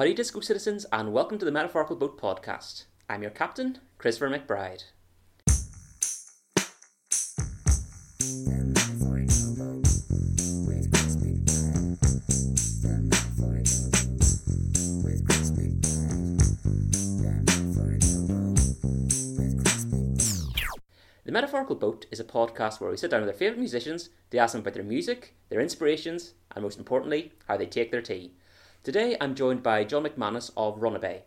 Howdy, Disco citizens, and welcome to the Metaphorical Boat Podcast. I'm your captain, Christopher McBride. The Metaphorical Boat is a podcast where we sit down with our favourite musicians to ask them about their music, their inspirations, and most importantly, how they take their tea. Today I'm joined by John McManus of Runabay.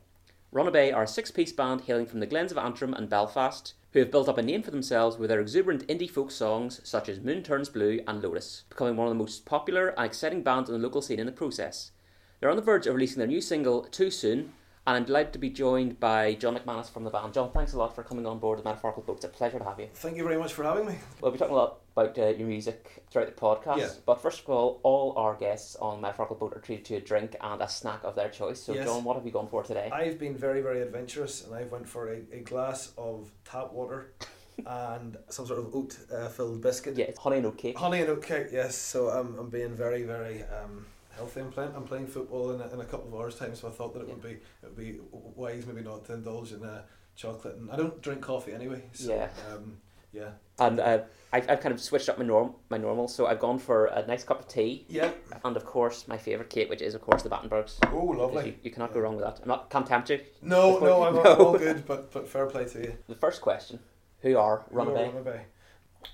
Runabay are a six piece band hailing from the glens of Antrim and Belfast who have built up a name for themselves with their exuberant indie folk songs such as Moon Turns Blue and Lotus, becoming one of the most popular and exciting bands on the local scene in the process. They're on the verge of releasing their new single Too Soon, and I'm delighted to be joined by John McManus from the band. John, thanks a lot for coming on board the Metaphorical Boat. It's a pleasure to have you. Thank you very much for having me. We'll be talking a lot about uh, your music throughout the podcast, Yeah. but first of all, all our guests on Metaphorical Boat are treated to a drink and a snack of their choice. So, Yes. John, what have you gone for today? I've been very, very adventurous and I've went for a, a glass of tap water and some sort of oat uh, filled biscuit. It's honey and oat cake. Honey and oat cake, yes. So I'm, I'm being very, very um, healthy. I'm playing, I'm playing football in a, in a couple of hours' time, so I thought that it would be it would be wise maybe not to indulge in uh, chocolate. And I don't drink coffee anyway, so Yeah. um, yeah. And uh, I've, I've kind of switched up my norm my normal, so I've gone for a nice cup of tea, Yeah. and of course my favourite cake, which is of course the Battenbergs. Oh, lovely. You, you cannot go wrong with that. I'm not can't tempt you. No, no, I'm No. all good, but but fair play to you. The first question: Who are Runabay?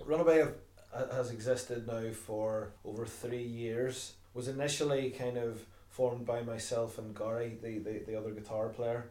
Runabay. Have, has existed now for over three years. Was initially kind of formed by myself and Gary, the, the, the other guitar player,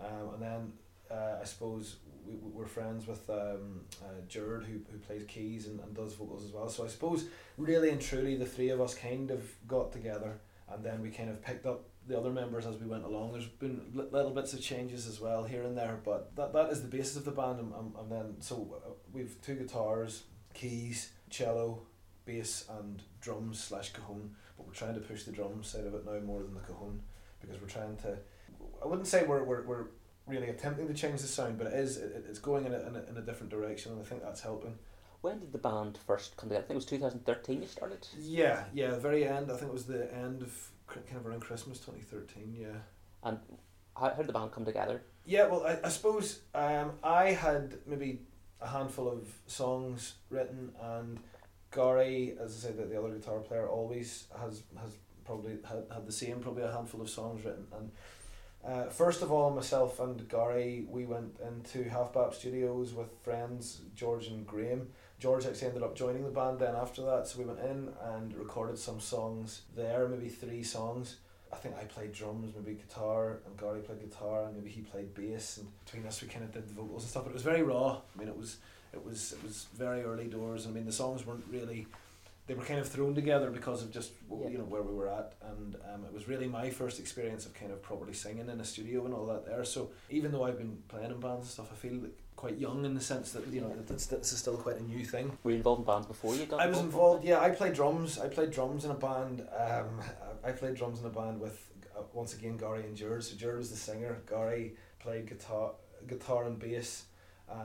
um, and then uh, I suppose we, we were friends with um, uh, Jared who, who plays keys and, and does vocals as well. So I suppose really and truly the three of us kind of got together and then we kind of picked up the other members as we went along. There's been little bits of changes as well here and there, but that, that is the basis of the band. And, and, and then so uh, we've two guitars, keys, cello, bass, and drums slash cajon. But we're trying to push the drum side of it now more than the cajon because we're trying to. I wouldn't say we're we're, we're really attempting to change the sound, but it is it, it's going in a, in a in a different direction, and I think that's helping. When did the band first come together? I think it was 2013 you started. Yeah, yeah. Very end. I think it was the end of kind of around Christmas, twenty thirteen. Yeah. And how, how did the band come together? Yeah, well, I, I suppose um, I had maybe a handful of songs written, and Gary, as I said, the, the other guitar player, always has has probably had, had the same, probably a handful of songs written. And uh, first of all, myself and Gary, we went into Halfback Studios with friends George and Graham. George actually ended up joining the band then after that, so we went in and recorded some songs there, maybe three songs. I think I played drums, maybe guitar, and Gary played guitar, and maybe he played bass. And between us, we kind of did the vocals and stuff. But it was very raw. I mean, it was, it was, it was very early doors. I mean, the songs weren't really, they were kind of thrown together because of just Yeah. you know where we were at, and um, it was really my first experience of kind of properly singing in a studio and all that there. So even though I've been playing in bands and stuff, I feel like quite young in the sense that you know that this, this is still quite a new thing. Were you involved in bands before you got I was involved. Yeah, I played drums. I played drums in a band. Um, I played drums in a band with uh, once again Gary and Jared. So Jared was the singer. Gary played guitar, guitar and bass,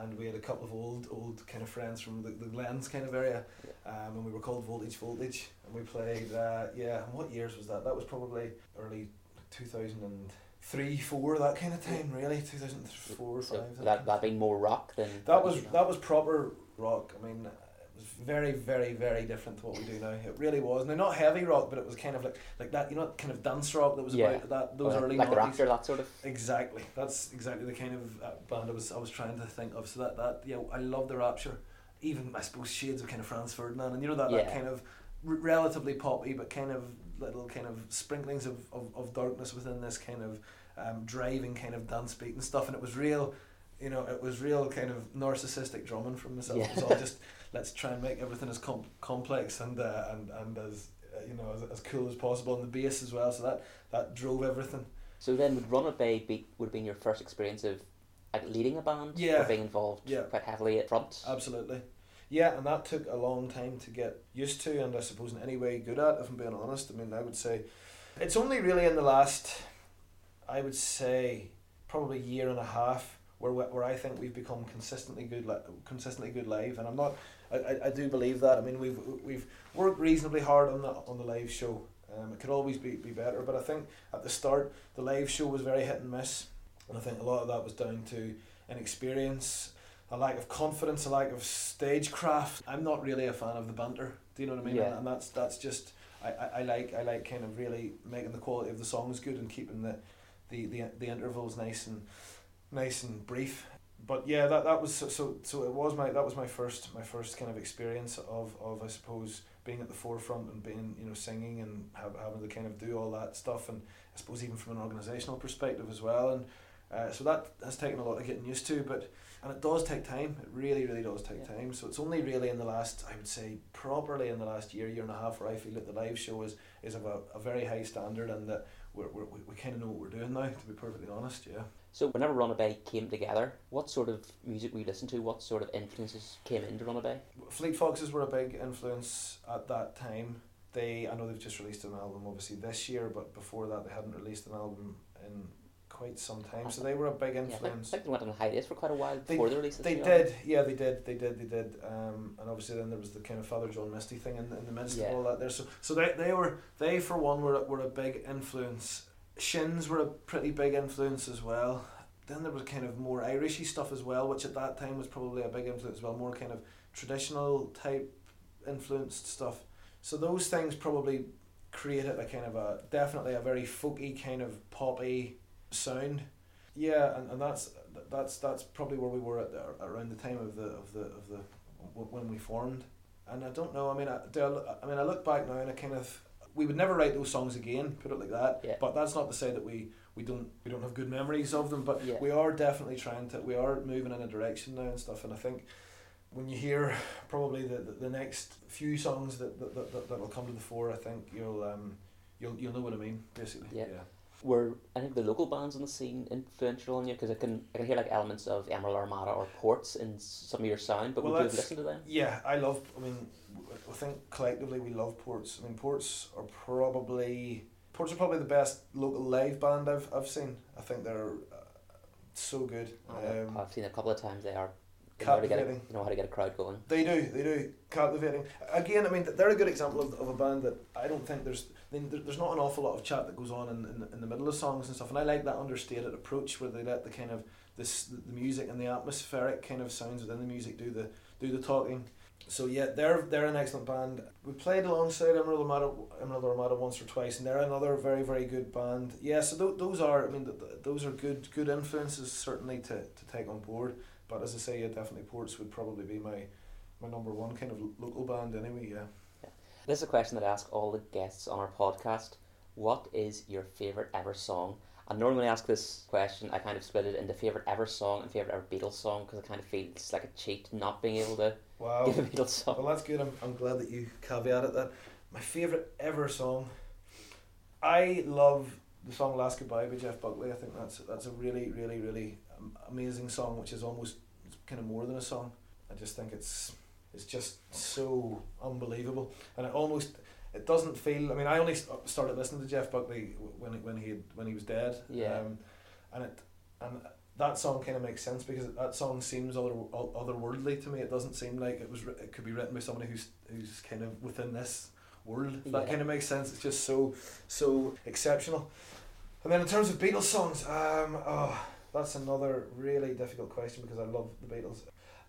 and we had a couple of old, old kind of friends from the, the Glens kind of area, um, and we were called Voltage Voltage, and we played. Uh, yeah, and what years was that? That was probably early two thousand and three, four, that kind of time. Really, two thousand four, So five. that that being more rock than That was that was proper rock. I mean, very, very, very different to what we do now. It really was. Now, not heavy rock, but it was kind of like like that. You know, kind of dance rock that was Yeah. about that those Well, early like the 90s. Rapture, that sort of. Exactly. That's exactly the kind of uh, band I was I was trying to think of. So that that yeah, I love the Rapture. Even I suppose shades of kind of Franz Ferdinand, and you know that, that kind of r- relatively poppy, but kind of little kind of sprinklings of, of, of darkness within this kind of um, driving kind of dance beat and stuff. And it was real, you know, it was real kind of narcissistic drumming from myself. It was all just let's try and make everything as com- complex and uh, and and as uh, you know as, as cool as possible, on the bass as well. So that that drove everything. So then, would Runabay be would have been your first experience of like leading a band Yeah. or being involved Yeah. quite heavily at front? Absolutely. Yeah, and that took a long time to get used to, and I suppose in any way good at, if I'm being honest. I mean, I would say it's only really in the last, I would say, probably year and a half where where I think we've become consistently good, li- consistently good live, and I'm not, I, I, I do believe that. I mean, we've we've worked reasonably hard on the on the live show. Um, it could always be, be better, but I think at the start the live show was very hit and miss, and I think a lot of that was down to inexperience, a lack of confidence, a lack of stagecraft. I'm not really a fan of the banter. Do you know what I mean? Yeah. And that's that's just I, I, I like I like kind of really making the quality of the songs good and keeping the the, the, the intervals nice and nice and brief. But yeah, that, that was so, so so it was my that was my first my first kind of experience of, of I suppose being at the forefront and being you know singing and have, having to kind of do all that stuff and I suppose even from an organisational perspective as well. And uh, so that has taken a lot of getting used to but and it does take time. It really really does take Yeah. time. So it's only really in the last I would say properly in the last year year and a half where I feel that the live show is is of a, a very high standard and that we're, we're, we, we kind of know what we're doing now to be perfectly honest yeah So whenever Runabay came together, what sort of music were you listening to? What sort of influences came into Runabay? Fleet Foxes were a big influence at that time. They, I know they've just released an album obviously this year, but before that they hadn't released an album in quite some time. So they were a big Yeah, I think- influence. they went on hiatus for quite a while before they released this They new did, yeah, they did, they did, they did. Um, and obviously then there was the kind of Father John Misty thing in, in the midst Yeah. of all that there. So, so they, they were, they for one were, were a big influence. Shins were a pretty big influence as well. Then there was kind of more Irishy stuff as well, which at that time was probably a big influence as well, more kind of traditional type influenced stuff. So those things probably created a kind of a definitely a very folky kind of poppy sound. Yeah, and, and that's that's that's probably where we were at the, around the time of the of the of the when we formed. And I don't know. I mean, I, I, I mean, I look back now and I kind of we would never write those songs again. Put it like that. Yeah. But that's not to say that we we don't we don't have good memories of them. But Yeah. we are definitely trying to. We are moving in a direction now and stuff. And I think when you hear probably the, the, the next few songs that, that, that, that, that will come to the fore, I think you'll um you'll you'll know what I mean basically. Yeah. Were any of the local bands on the scene influential on you? Because I can I can hear like elements of Emerald Armada or Ports in some of your sound, but Well, would you have listened to them? Yeah, I love. I mean, I think collectively we love Ports. I mean, Ports are probably Ports are probably the best local live band I've I've seen. I think they're uh, so good. Um, I've seen a couple of times. They are they know, how to get a, they know how to get a crowd going. They do, they do, captivating. Again, I mean, they're a good example of, of a band that I don't think there's I mean, there's not an awful lot of chat that goes on in, in, in the middle of songs and stuff, and I like that understated approach where they let the kind of this the music and the atmospheric kind of sounds within the music do the do the talking. So yeah, they're they're an excellent band. We played alongside Emerald Armada, Emerald Armada once or twice, and they're another very very good band. Yeah, so th- those are I mean th- th- those are good good influences certainly to, to take on board. But as I say, yeah, definitely Ports would probably be my my number one kind of local band anyway. Yeah. This is a question that I ask all the guests on our podcast. What is your favourite ever song? And normally when I ask this question, I kind of split it into favourite ever song and favourite ever Beatles song because I kind of feel it's like a cheat not being able to Wow. give a Beatles song. Well, that's good. I'm, I'm glad that you caveated that. My favourite ever song. I love the song "Last Goodbye" by Jeff Buckley. I think that's that's a really, really, really amazing song, which is almost kind of more than a song. I just think it's it's just so unbelievable, and it almost it doesn't feel. I mean, I only started listening to Jeff Buckley when he- when he had, when he was dead. Yeah. Um, and it and that song kind of makes sense because that song seems other otherworldly to me. It doesn't seem like it was it could be written by somebody who's who's kind of within this world. If That kind of makes sense. It's just so so exceptional. And then in terms of Beatles songs, um, oh, that's another really difficult question because I love the Beatles.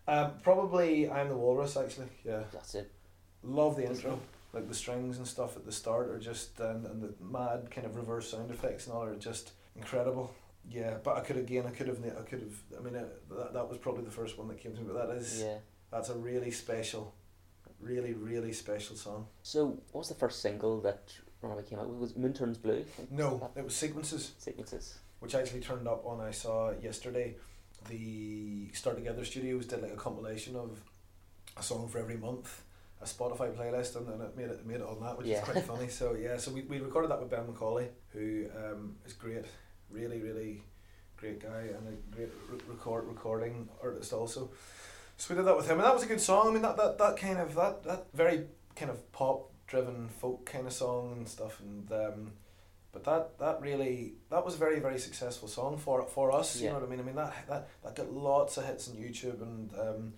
Um, probably I'm the Walrus actually. Yeah, That's it. love the intro. Like the strings and stuff at the start are just and, and the mad kind of reverse sound effects and all are just incredible. Yeah, but I could again I could have I could have I mean uh, that, that was probably the first one that came to me. But that is Yeah. that's a really special, really really special song. So what was the first single that Runabay came out with? Was Moon Turns Blue? No, it was sequences sequences. Which actually turned up on I saw yesterday. The Start Together Studios did like a compilation of a song for every month, a Spotify playlist, and, then it made it made it on that, which Yeah. is quite funny. So yeah, so we, we recorded that with Ben McCauley, who um, is great, really really great guy and a great re- record recording artist also. So we did that with him, and that was a good song. I mean that that, that kind of that that very kind of pop driven folk kind of song and stuff, and um, but that that really that was a very very successful song for for us. You Yeah. know what I mean? I mean that that that got lots of hits on YouTube, and um,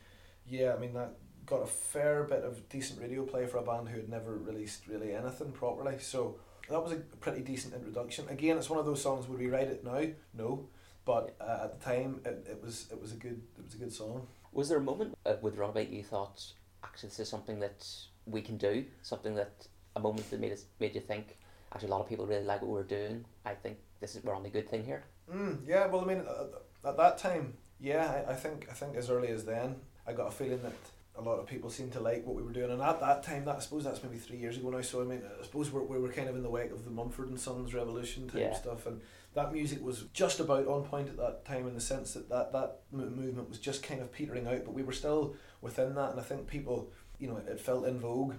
yeah, I mean that got a fair bit of decent radio play for a band who had never released really anything properly. So that was a pretty decent introduction. Again, it's one of those songs. Would we write it now? No, but uh, at the time, it, it was it was a good it was a good song. Was there a moment uh, with Runabay you thought, actually, this is something that we can do? Something that a moment that made us made you think, actually, a lot of people really like what we're doing. I think this is we're on the good thing here. Mm, yeah, well, I mean, uh, at that time, yeah, I, I think I think as early as then, I got a feeling that a lot of people seemed to like what we were doing, and at that time, that I suppose that's maybe three years ago now. So I mean, I suppose we're, we were kind of in the wake of the Mumford and Sons Revolution type Yeah. stuff, and that music was just about on point at that time in the sense that that that movement was just kind of petering out, but we were still within that, and I think people, you know, it felt in vogue.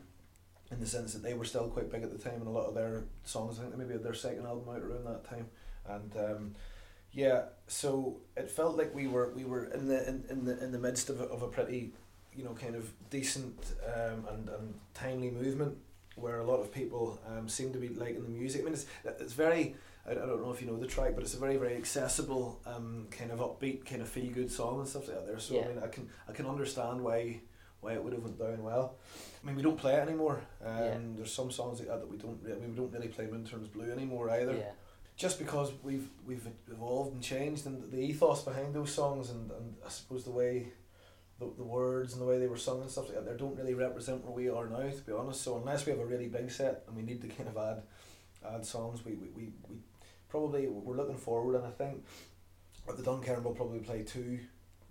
In the sense that they were still quite big at the time, and a lot of their songs, I think they maybe had their second album out around that time, and um, yeah, so it felt like we were we were in the in, in the in the midst of a, of a pretty, you know, kind of decent um, and and timely movement where a lot of people um, seem to be liking the music. I mean, it's it's very. I, I don't know if you know the track, but it's a very very accessible um, kind of upbeat kind of feel good song and stuff like that. There, so Yeah. I mean, I can I can understand why why it would have went down well. I mean, we don't play it anymore. Um, Yeah. There's some songs like that that we don't. I mean, we don't really play Moon Turns Blue anymore either Yeah, just because we've we've evolved and changed and the ethos behind those songs and, and I suppose the way the, the words and the way they were sung and stuff like that they don't really represent where we are now to be honest so unless we have a really big set and we need to kind of add add songs we, we, we, we probably we're looking forward and I think at the Duncairn we'll probably play two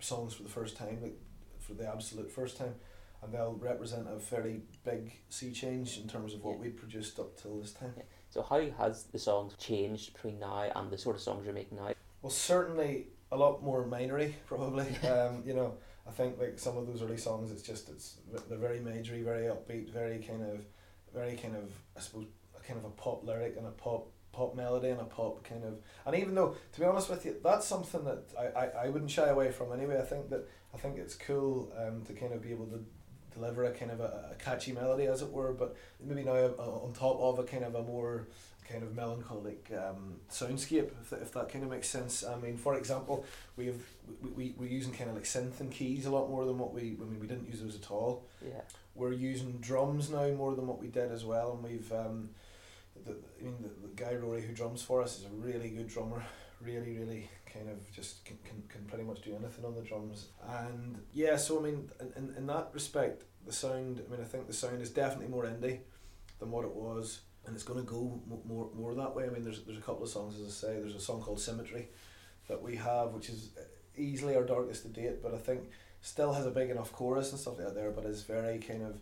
songs for the first time like for the absolute first time and they'll represent a fairly big sea change in terms of what Yeah. we'd produced up till this time So how has the songs changed between now and the sort of songs you're making now? Well, certainly a lot more minery, probably. um, you know, I think like some of those early songs, it's just it's they're very majory, very upbeat, very kind of, very kind of I suppose kind of a pop lyric and a pop pop melody and a pop kind of and even though to be honest with you that's something that I, I, I wouldn't shy away from anyway I think that I think it's cool um, to kind of be able to deliver a kind of a, a catchy melody as it were but maybe now uh, on top of a kind of a more kind of melancholic um, soundscape if that, if that kind of makes sense. I mean for example we've we, we, we're using kind of like synth and keys a lot more than what we I mean we didn't use those at all. Yeah, we're using drums now more than what we did as well, and we've um, the, I mean the, the guy Rory who drums for us is a really good drummer, really really kind of just can, can, can pretty much do anything on the drums, and yeah, so I mean in, in, in that respect the sound, I mean I think the sound is definitely more indie than what it was, and it's going to go mo- more more that way. I mean there's there's a couple of songs as I say, there's a song called Symmetry that we have, which is easily our darkest to date, but I think still has a big enough chorus and stuff like there, but is very kind of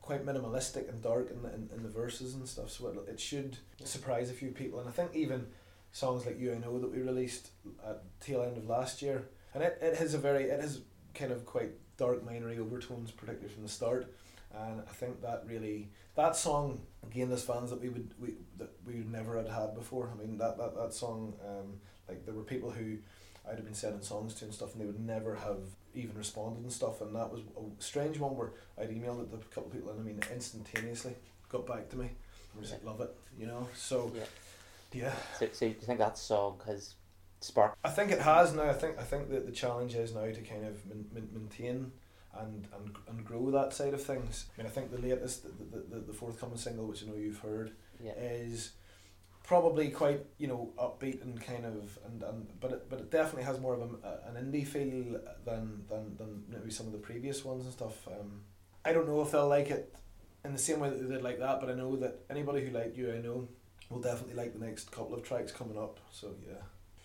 quite minimalistic and dark in the, in, in the verses and stuff. So it, it should surprise a few people, and I think even songs like You I Know that we released at tail end of last year, and it, it has a very it has kind of quite dark minery overtones, particularly from the start. And I think that really that song gained us fans that we would we that we would never had had before. I mean that that, that song um, like there were people who I'd have been sending songs to and stuff, and they would never have even responded and stuff. And that was a strange one where I'd emailed it to a couple of people, and I mean instantaneously got back to me. and was like, love it, you know. So yeah. Yeah, So, so do you think that song has sparked? I think it has now. I think I think that the challenge is now to kind of min- maintain and, and and grow that side of things. I mean, I think the latest, the, the, the, the forthcoming single, which I know you've heard, Yeah, is probably quite you know upbeat and kind of and, and but it, but it definitely has more of a, an indie feel than, than than maybe some of the previous ones and stuff. Um, I don't know if they'll like it in the same way that they did like that, but I know that anybody who liked you, I know, will definitely like the next couple of tracks coming up. So yeah,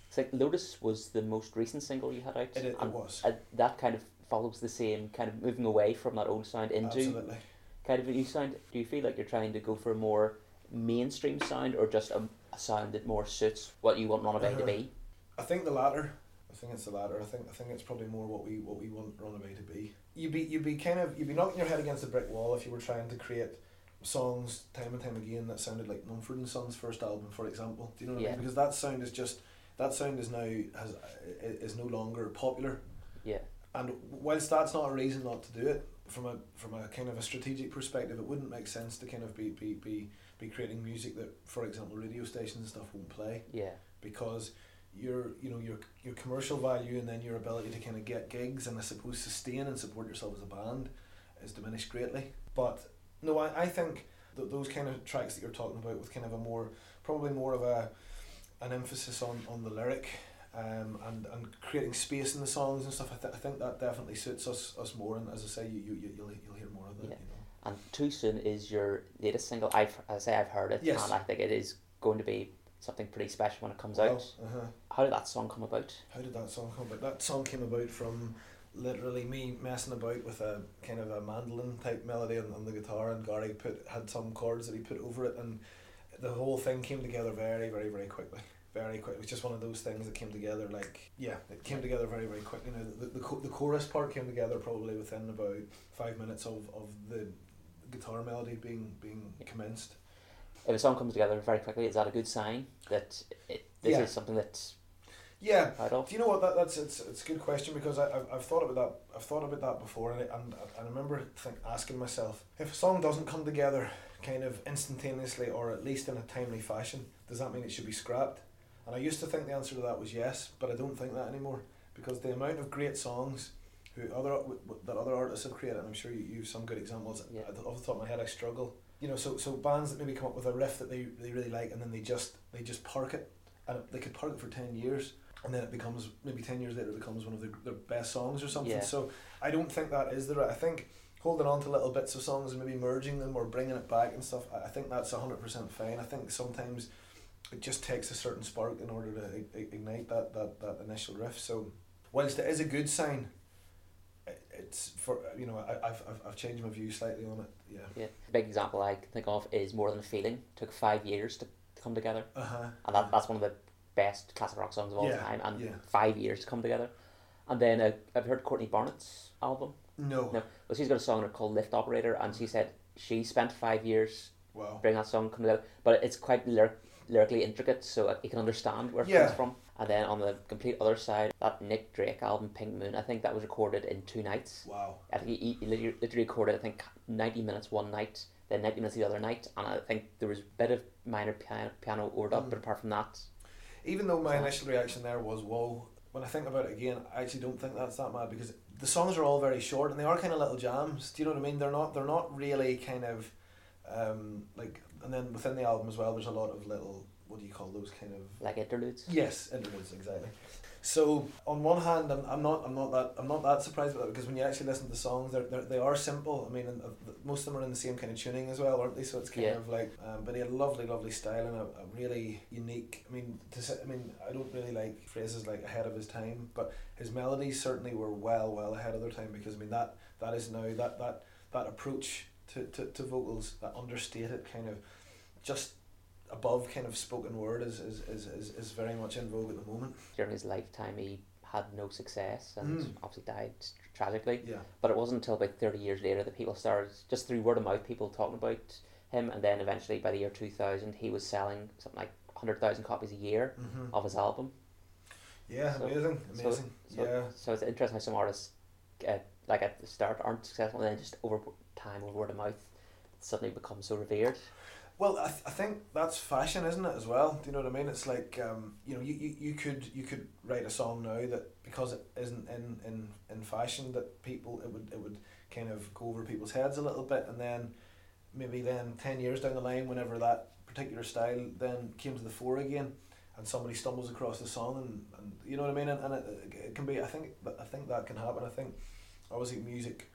it's like Lotus was the most recent single you had out, it, it, it and was uh, that kind of follows the same kind of moving away from that old sound into absolutely. kind of a new sound. Do you feel like you're trying to go for a more mainstream sound, or just a, a sound that more suits what you want Runabay to Uh-huh. be? I think the latter. I think it's the latter. I think I think it's probably more what we what we want Runabay to be. You'd be you'd be kind of you'd be knocking your head against a brick wall if you were trying to create songs time and time again that sounded like Mumford and Sons' first album, for example. Do you know what I mean? Because that sound is just that sound is now has is no longer popular. Yeah, And whilst that's not a reason not to do it, from a from a kind of a strategic perspective, it wouldn't make sense to kind of be be, be, be creating music that, for example, radio stations and stuff won't play yeah, because your you know your your commercial value and then your ability to kind of get gigs and I suppose sustain and support yourself as a band is diminished greatly. But no, I, I think th- those kind of tracks that you're talking about with kind of a more probably more of a an emphasis on, on the lyric um, and, and creating space in the songs and stuff I, th- I think that definitely suits us us more and as I say you, you, you you'll, you'll hear more of that Yeah. you know And Too Soon is your latest single. I've, as I say, I've heard it, Yes. and I think it is going to be something pretty special when it comes out. uh-huh. How did that song come about? How did that song come about? That song came about from literally me messing about with a kind of a mandolin type melody on, on the guitar, and Gary put had some chords that he put over it, and the whole thing came together very, very, very quickly. Very quick. It was just one of those things that came together like yeah, it came together very, very quickly. Now the the, co- the chorus part came together probably within about five minutes of, of the guitar melody being being commenced. If a song comes together very quickly, is that a good sign that it, this Yeah. is something that's Yeah, proud of? Do you know what? That, that's it's it's a good question because I I've, I've thought about that I've thought about that before and I, and I remember think, asking myself if a song doesn't come together kind of instantaneously or at least in a timely fashion does that mean it should be scrapped? And I used to think the answer to that was yes but I don't think that anymore because the amount of great songs who other that other artists have created and I'm sure you you have some good examples Yeah. off the top of my head I struggle. You know so so bands that maybe come up with a riff that they, they really like and then they just they just park it. And they could park it for 10 years and then it becomes maybe 10 years later it becomes one of their, their best songs or something Yeah. so i don't think that is the right i think holding on to little bits of songs and maybe merging them or bringing it back and stuff i think that's 100% fine i think sometimes it just takes a certain spark in order to ignite that, that, that initial riff so whilst it is a good sign it's for you know I, I've, I've, changed my view slightly on it yeah Yeah. A big example I can think of is More Than a Feeling. took five years to, to come together. uh-huh And that, that's one of the best classic rock songs of all Yeah, time. And yeah. five years to come together. And then uh, I've heard Courtney Barnett's album. no, No. Well, she's got a song called Lift Operator, and she said she spent five years wow bringing that song come together. But it's quite lyric, lyrically intricate, so you can understand where it Yeah. comes from. And then on the complete other side, that Nick Drake album, Pink Moon, I think that was recorded in two nights. wow I think he, he literally literally recorded, I think, 90 minutes one night, then 90 minutes the other night, and I think there was a bit of minor piano, piano overdub, Mm. but apart from that, even though my initial reaction there was whoa when i think about it again i actually don't think that's that mad because the songs are all very short and they are kind of little jams do you know what i mean they're not they're not really kind of um like and then within the album as well there's a lot of little what do you call those kind of like interludes. Yes, interludes exactly. So on one hand, I'm, I'm not I'm not that I'm not that surprised about that because when you actually listen to the songs, they're, they're they are simple. I mean, and, uh, most of them are in the same kind of tuning as well, aren't they? So it's kind Yeah. of like, um, but he had a lovely, lovely style and a, a really unique. I mean, to say, I mean, I don't really like phrases like ahead of his time, but his melodies certainly were well, well ahead of their time because I mean that that is now that that that approach to, to, to vocals, that understated kind of just above kind of spoken word is, is, is, is, is very much in vogue at the moment. During his lifetime, he had no success and Mm. obviously died tragically. Yeah. But it wasn't until about 30 years later that people started, just through word of mouth, people talking about him, and then eventually by the year 2000, he was selling something like 100,000 copies a year Mm-hmm. of his album. Yeah, So- amazing, so- amazing. So, yeah. so it's interesting how some artists, uh, like at the start, aren't successful, and then just over time, over word of mouth, suddenly become so revered. Well, I, th- I think that's fashion, isn't it? As well. Do you know what I mean? It's like um, you know, you, you, you could you could write a song now that because it isn't in, in, in fashion that people it would it would kind of go over people's heads a little bit, and then maybe then ten years down the line, whenever that particular style then came to the fore again, and somebody stumbles across the song, and, and you know what I mean, and, and it, it can be. I think I think that can happen. I think obviously music.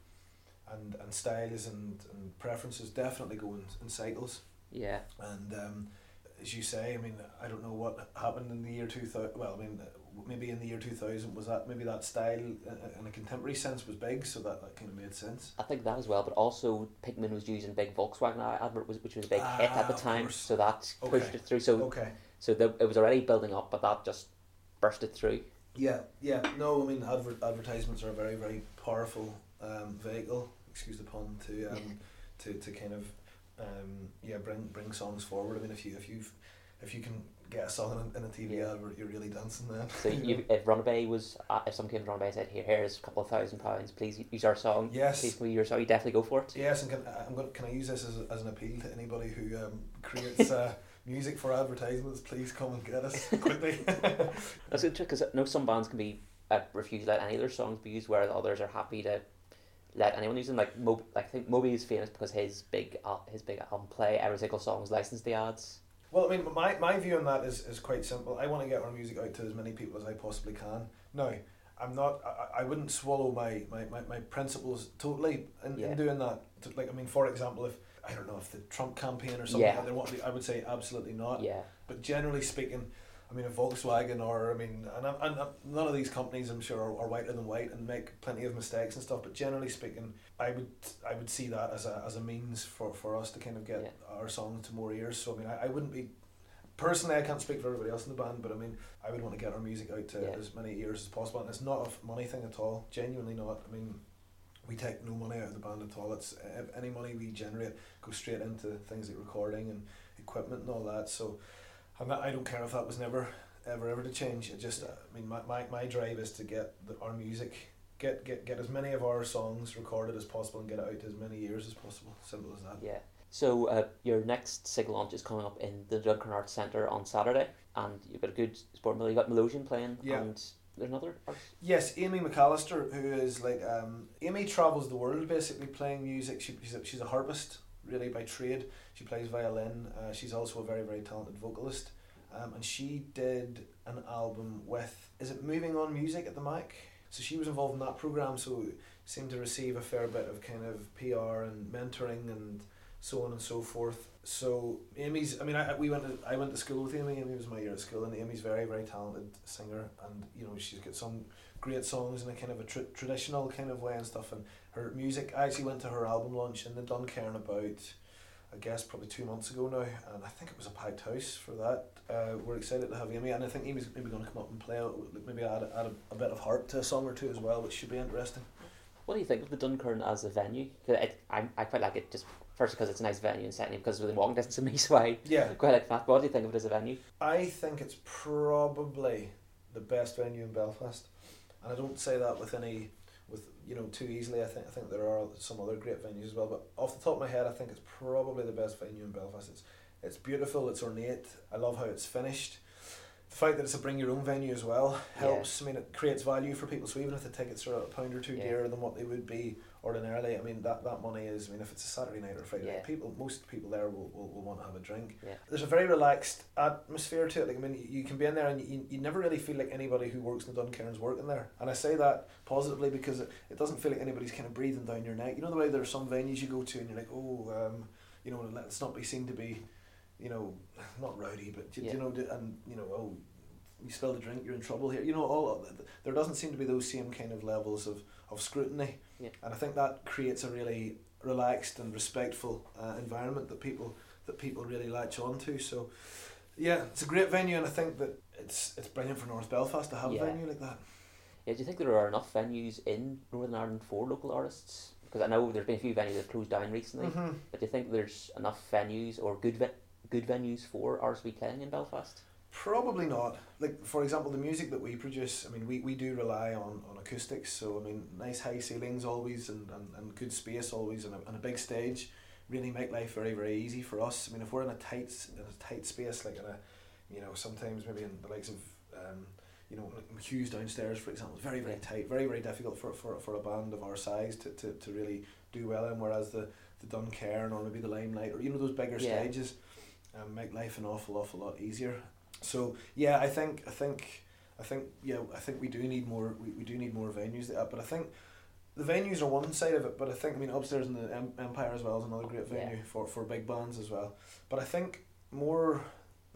And, and styles and, and preferences definitely go in, in cycles. Yeah, And um, as you say, I mean, I don't know what happened in the year 2000. Well, I mean, maybe in the year 2000 was that maybe that style uh, in a contemporary sense was big, so that, that kind of made sense. I think that as well. But also, Pink Moon was using big Volkswagen advert, was- which was a big hit at the Ah, time, course. so that pushed Okay. it through. So, Okay. so the, it was already building up, but that just bursted through. Yeah, yeah. No, I mean, adver- advertisements are a very, very powerful um, vehicle. Excuse the pun to um, to, to kind of um, yeah bring bring songs forward. I mean, if you if you if you can get a song in, in a TV Yeah. advert, you're really dancing then. So you, if Runabay was, uh, if some came to Runabay and said, "Here, here's a couple of thousand pounds, please use our song." Yes. Please use your song. You definitely go for it. Yes, and can I'm going can I use this as, as an appeal to anybody who um, creates uh, music for advertisements? Please come and get us quickly. That's good because I know some bands can be uh, refuse to let any of their songs be used, where others are happy to let anyone use them. Like Mo, like, I think Moby is famous because his big al- his big album play every single song is licensed the ads. Well, I mean, my, my view on that is, is quite simple. I want to get our music out to as many people as I possibly can. Now, I'm not. I, I wouldn't swallow my, my, my, my principles totally in, Yeah. in doing that. Like, I mean, for example, if I don't know if the Trump campaign or something, Yeah. like that, I would say absolutely not. Yeah, But generally speaking, I mean, a Volkswagen or I mean, and, and, none of these companies, I'm sure, are, are whiter than white and make plenty of mistakes and stuff. But generally speaking, I would I would see that as a, as a means for, for us to kind of get Yeah. our song to more ears. So I mean, I, I wouldn't be personally. I can't speak for everybody else in the band, but I mean, I would want to get our music out to Yeah. as many ears as possible. And it's not a money thing at all. Genuinely not. I mean. We take no money out of the band at all. It's any money we generate goes straight into things like recording and equipment and all that. So and that, I don't care if that was never ever ever to change. It just, I mean, my, my, my drive is to get the, our music, get, get get as many of our songs recorded as possible and get it out to as many ears as possible. Simple as that. yeah. So uh, your next sig launch is coming up in the Duncairn Arts Centre on Saturday, and you've got a good sport mill. You got Melosian playing, Yeah. and there's another artist. Yes, Amy McAllister, who is like um, Amy travels the world basically playing music. She, she's, a, she's a harpist really by trade. She plays violin. Uh, she's also a very very talented vocalist, um, and she did an album with is it Moving On Music at the Mac. So she was involved in that program. So seemed to receive a fair bit of kind of PR and mentoring and so on and so forth. So Amy's, I mean, I, we went to, I went to school with Amy. Amy was my year at school, and Amy's very, very talented singer, and you know she's got some great songs in a kind of a tr- traditional kind of way and stuff. And her music, I actually went to her album launch in the Duncairn about, I guess probably two months ago now, and I think it was a packed house for that. Uh, we're excited to have Amy, and I think Amy's maybe going to come up and play, maybe add, add a, a bit of harp to a song or two as well, which should be interesting. What do you think of the Duncairn as a venue? I, I quite like it just first because it's a nice venue, and secondly because it's within walking distance of me, so I Yeah, quite like that. What do you think of it as a venue? I think it's probably the best venue in Belfast, and I don't say that with any, with you know too easily. I think I think there are some other great venues as well, but off the top of my head, I think it's probably the best venue in Belfast. It's it's beautiful. It's ornate. I love how it's finished. The fact that it's a bring your own venue as well helps. I mean, it creates value for people. So even if the tickets are a pound or two Yeah. dearer than what they would be ordinarily, I mean that, that money is. I mean, if it's a Saturday night or Friday Yeah. night, people most people there will, will, will want to have a drink Yeah. there's a very relaxed atmosphere to it. Like I mean, you can be in there and you, you never really feel like anybody who works in the Duncairn's working there. And I say that positively because it, it doesn't feel like anybody's kind of breathing down your neck. You know the way there are some venues you go to and you're like, oh, um, you know, let's not be seen to be, you know, not rowdy, but you, Yeah. you know, and you know, oh, you spilled a drink, you're in trouble here. You know, all there doesn't seem to be those same kind of levels of of scrutiny. Yeah. And I think that creates a really relaxed and respectful uh, environment that people that people really latch on to. So, yeah, it's a great venue, and I think that it's it's brilliant for North Belfast to have Yeah. a venue like that. Yeah, do you think there are enough venues in Northern Ireland for local artists? Because I know there's been a few venues that have closed down recently. Mhm. But do you think there's enough venues or good ve- good venues for artists playing in Belfast? Probably not. Like for example, the music that we produce. I mean, we, we do rely on, on acoustics. So I mean, nice high ceilings always, and, and, and good space always, and a, and a big stage, really make life very very easy for us. I mean, if we're in a tight in a tight space, like in a, you know, sometimes maybe in the likes of, um, you know, Hughes downstairs, for example, very very tight, very very difficult for, for, for a band of our size to, to, to really do well in. Whereas the the Duncairn or maybe the Limelight or you know those bigger Yeah. stages, um, make life an awful awful lot easier. So yeah, I think I think I think yeah I think we do need more we, we do need more venues that. But I think the venues are one side of it. But I think I mean upstairs in the em- Empire as well is another great Yeah. venue for, for big bands as well. But I think more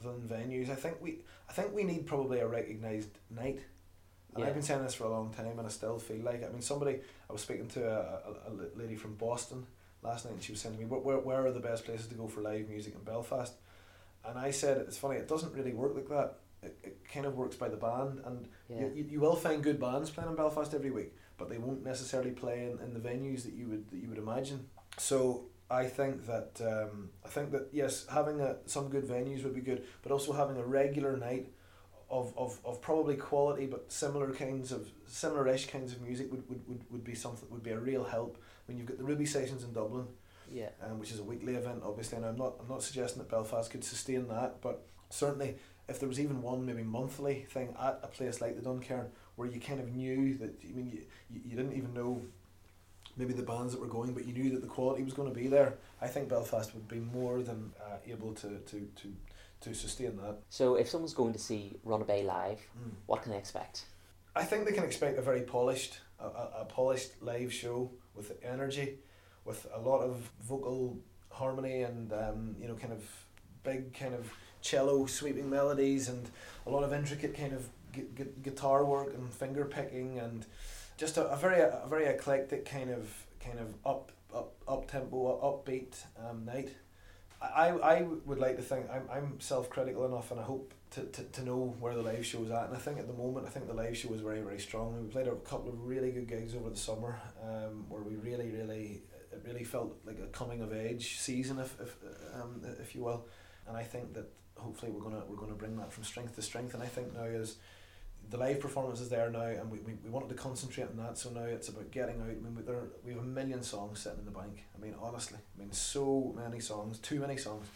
than venues, I think we I think we need probably a recognised night. And Yeah. I've been saying this for a long time, and I still feel like it. I mean, somebody I was speaking to a, a, a lady from Boston last night, and she was saying to me, "Where where, where are the best places to go for live music in Belfast?" And I said, "It's funny. It doesn't really work like that. It, it kind of works by the band, and Yeah. you, you, will find good bands playing in Belfast every week, but they won't necessarily play in, in the venues that you would that you would imagine. So I think that um, I think that yes, having a, some good venues would be good, but also having a regular night of, of, of probably quality but similar kinds of similar-ish kinds of music would, would, would, would be something would be a real help. When you've got the Ruby sessions in Dublin, Yeah. um, which is a weekly event, obviously, and I'm not I'm not suggesting that Belfast could sustain that, but certainly if there was even one maybe monthly thing at a place like the Duncairn where you kind of knew that I mean you, you, didn't even know maybe the bands that were going, but you knew that the quality was going to be there. I think Belfast would be more than uh, able to, to, to, to sustain that. So if someone's going to see Runabay live, Mm. what can they expect? I think they can expect a very polished, a, a, a polished live show with energy, with a lot of vocal harmony and um, you know kind of big kind of cello sweeping melodies and a lot of intricate kind of gu- gu- guitar work and finger picking and just a, a very a very eclectic kind of kind of up up up tempo upbeat um, night. I, I would like to think I'm, I'm self critical enough and I hope to, to, to know where the live show is at and I think at the moment I think the live show is very very strong we played a couple of really good gigs over the summer um, where we really really it really felt like a coming of age season if, if um, if you will. And I think that hopefully we're gonna we're gonna bring that from strength to strength. And I think now is the live performance is there now and we, we, we wanted to concentrate on that. So now it's about getting out. I mean we, there, we have a million songs sitting in the bank. I mean honestly I mean so many songs too many songs.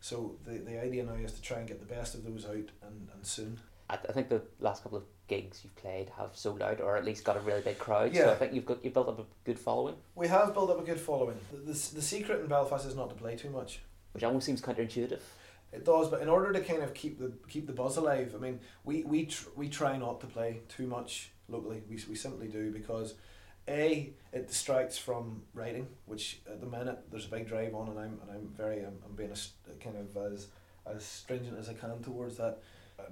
So the, the idea now is to try and get the best of those out and, and soon I, I think the last couple of gigs you've played have sold out, or at least got a really big crowd. So I think you've got you've built up a good following, we have built up a good following the, the, the secret in Belfast is not to play too much which almost seems counterintuitive. It does, but in order to kind of keep the keep the buzz alive, I mean, we we tr- we try not to play too much locally. We we simply do because, a it distracts from writing, which at the minute there's a big drive on, and I'm and I'm very I'm, I'm being as kind of as as stringent as I can towards that.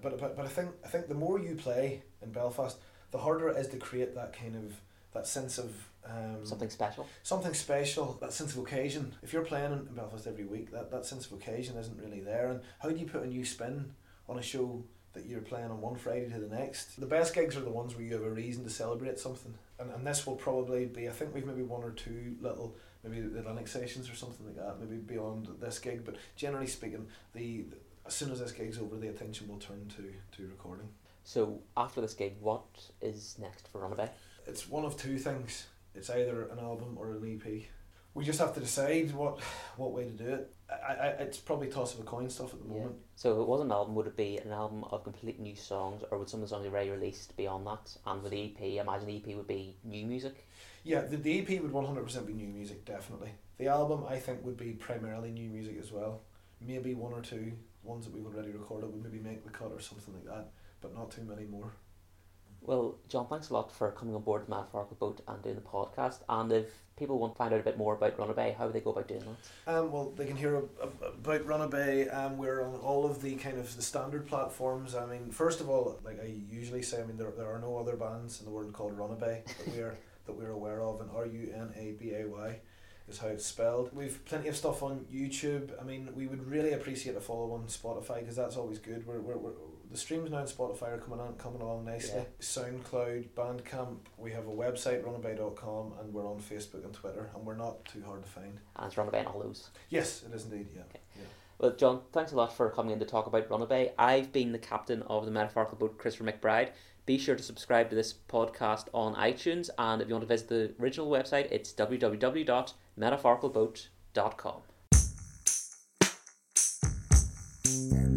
But but but I think I think the more you play in Belfast, the harder it is to create that kind of that sense of um, Something special. something special, that sense of occasion. If you're playing in Belfast every week, that, that sense of occasion isn't really there. And how do you put a new spin on a show that you're playing on one Friday to the next? The best gigs are the ones where you have a reason to celebrate something. And, and this will probably be, I think we've maybe one or two little, maybe the Linux sessions or something like that, maybe beyond this gig. But generally speaking, the, the as soon as this gig's over, the attention will turn to, to recording. So after this gig, what is next for Runabay? it's one of two things. It's either an album or an EP. We just have to decide what what way to do it. I, I it's probably toss of a coin stuff at the Yeah. moment. So if it was an album, would it be an album of complete new songs, or would some of the songs already released be on that? And with the EP, I imagine the EP would be new music. Yeah, the, the EP would one hundred percent be new music, definitely. The album I think would be primarily new music as well. Maybe one or two ones that we've already recorded would maybe make the cut or something like that, but not too many more. Well, John, thanks a lot for coming on board the Metaphorical Boat and doing the podcast. And if people want to find out a bit more about Runabay, how would they go about doing that? Um, well, they can hear ab- ab- about Runabay. Um, we're on all of the kind of the standard platforms. I mean, first of all, like I usually say, I mean there, there are no other bands in the world called Runabay that we are that we're aware of, and R U N A B A Y is how it's spelled. We've plenty of stuff on YouTube. I mean, we would really appreciate a follow on Spotify because that's always good. We're, we're, we're the streams now on Spotify are coming on coming along nicely. Yeah. SoundCloud, Bandcamp. We have a website runabay.com and we're on Facebook and Twitter, and we're not too hard to find. And it's and all those. Yes, it is indeed. Yeah. Okay. yeah. Well, John, thanks a lot for coming in to talk about Runabay. I've been the captain of the Metaphorical Boat, Christopher McBride. Be sure to subscribe to this podcast on iTunes, and if you want to visit the original website, it's www.metaphoricalboat.com.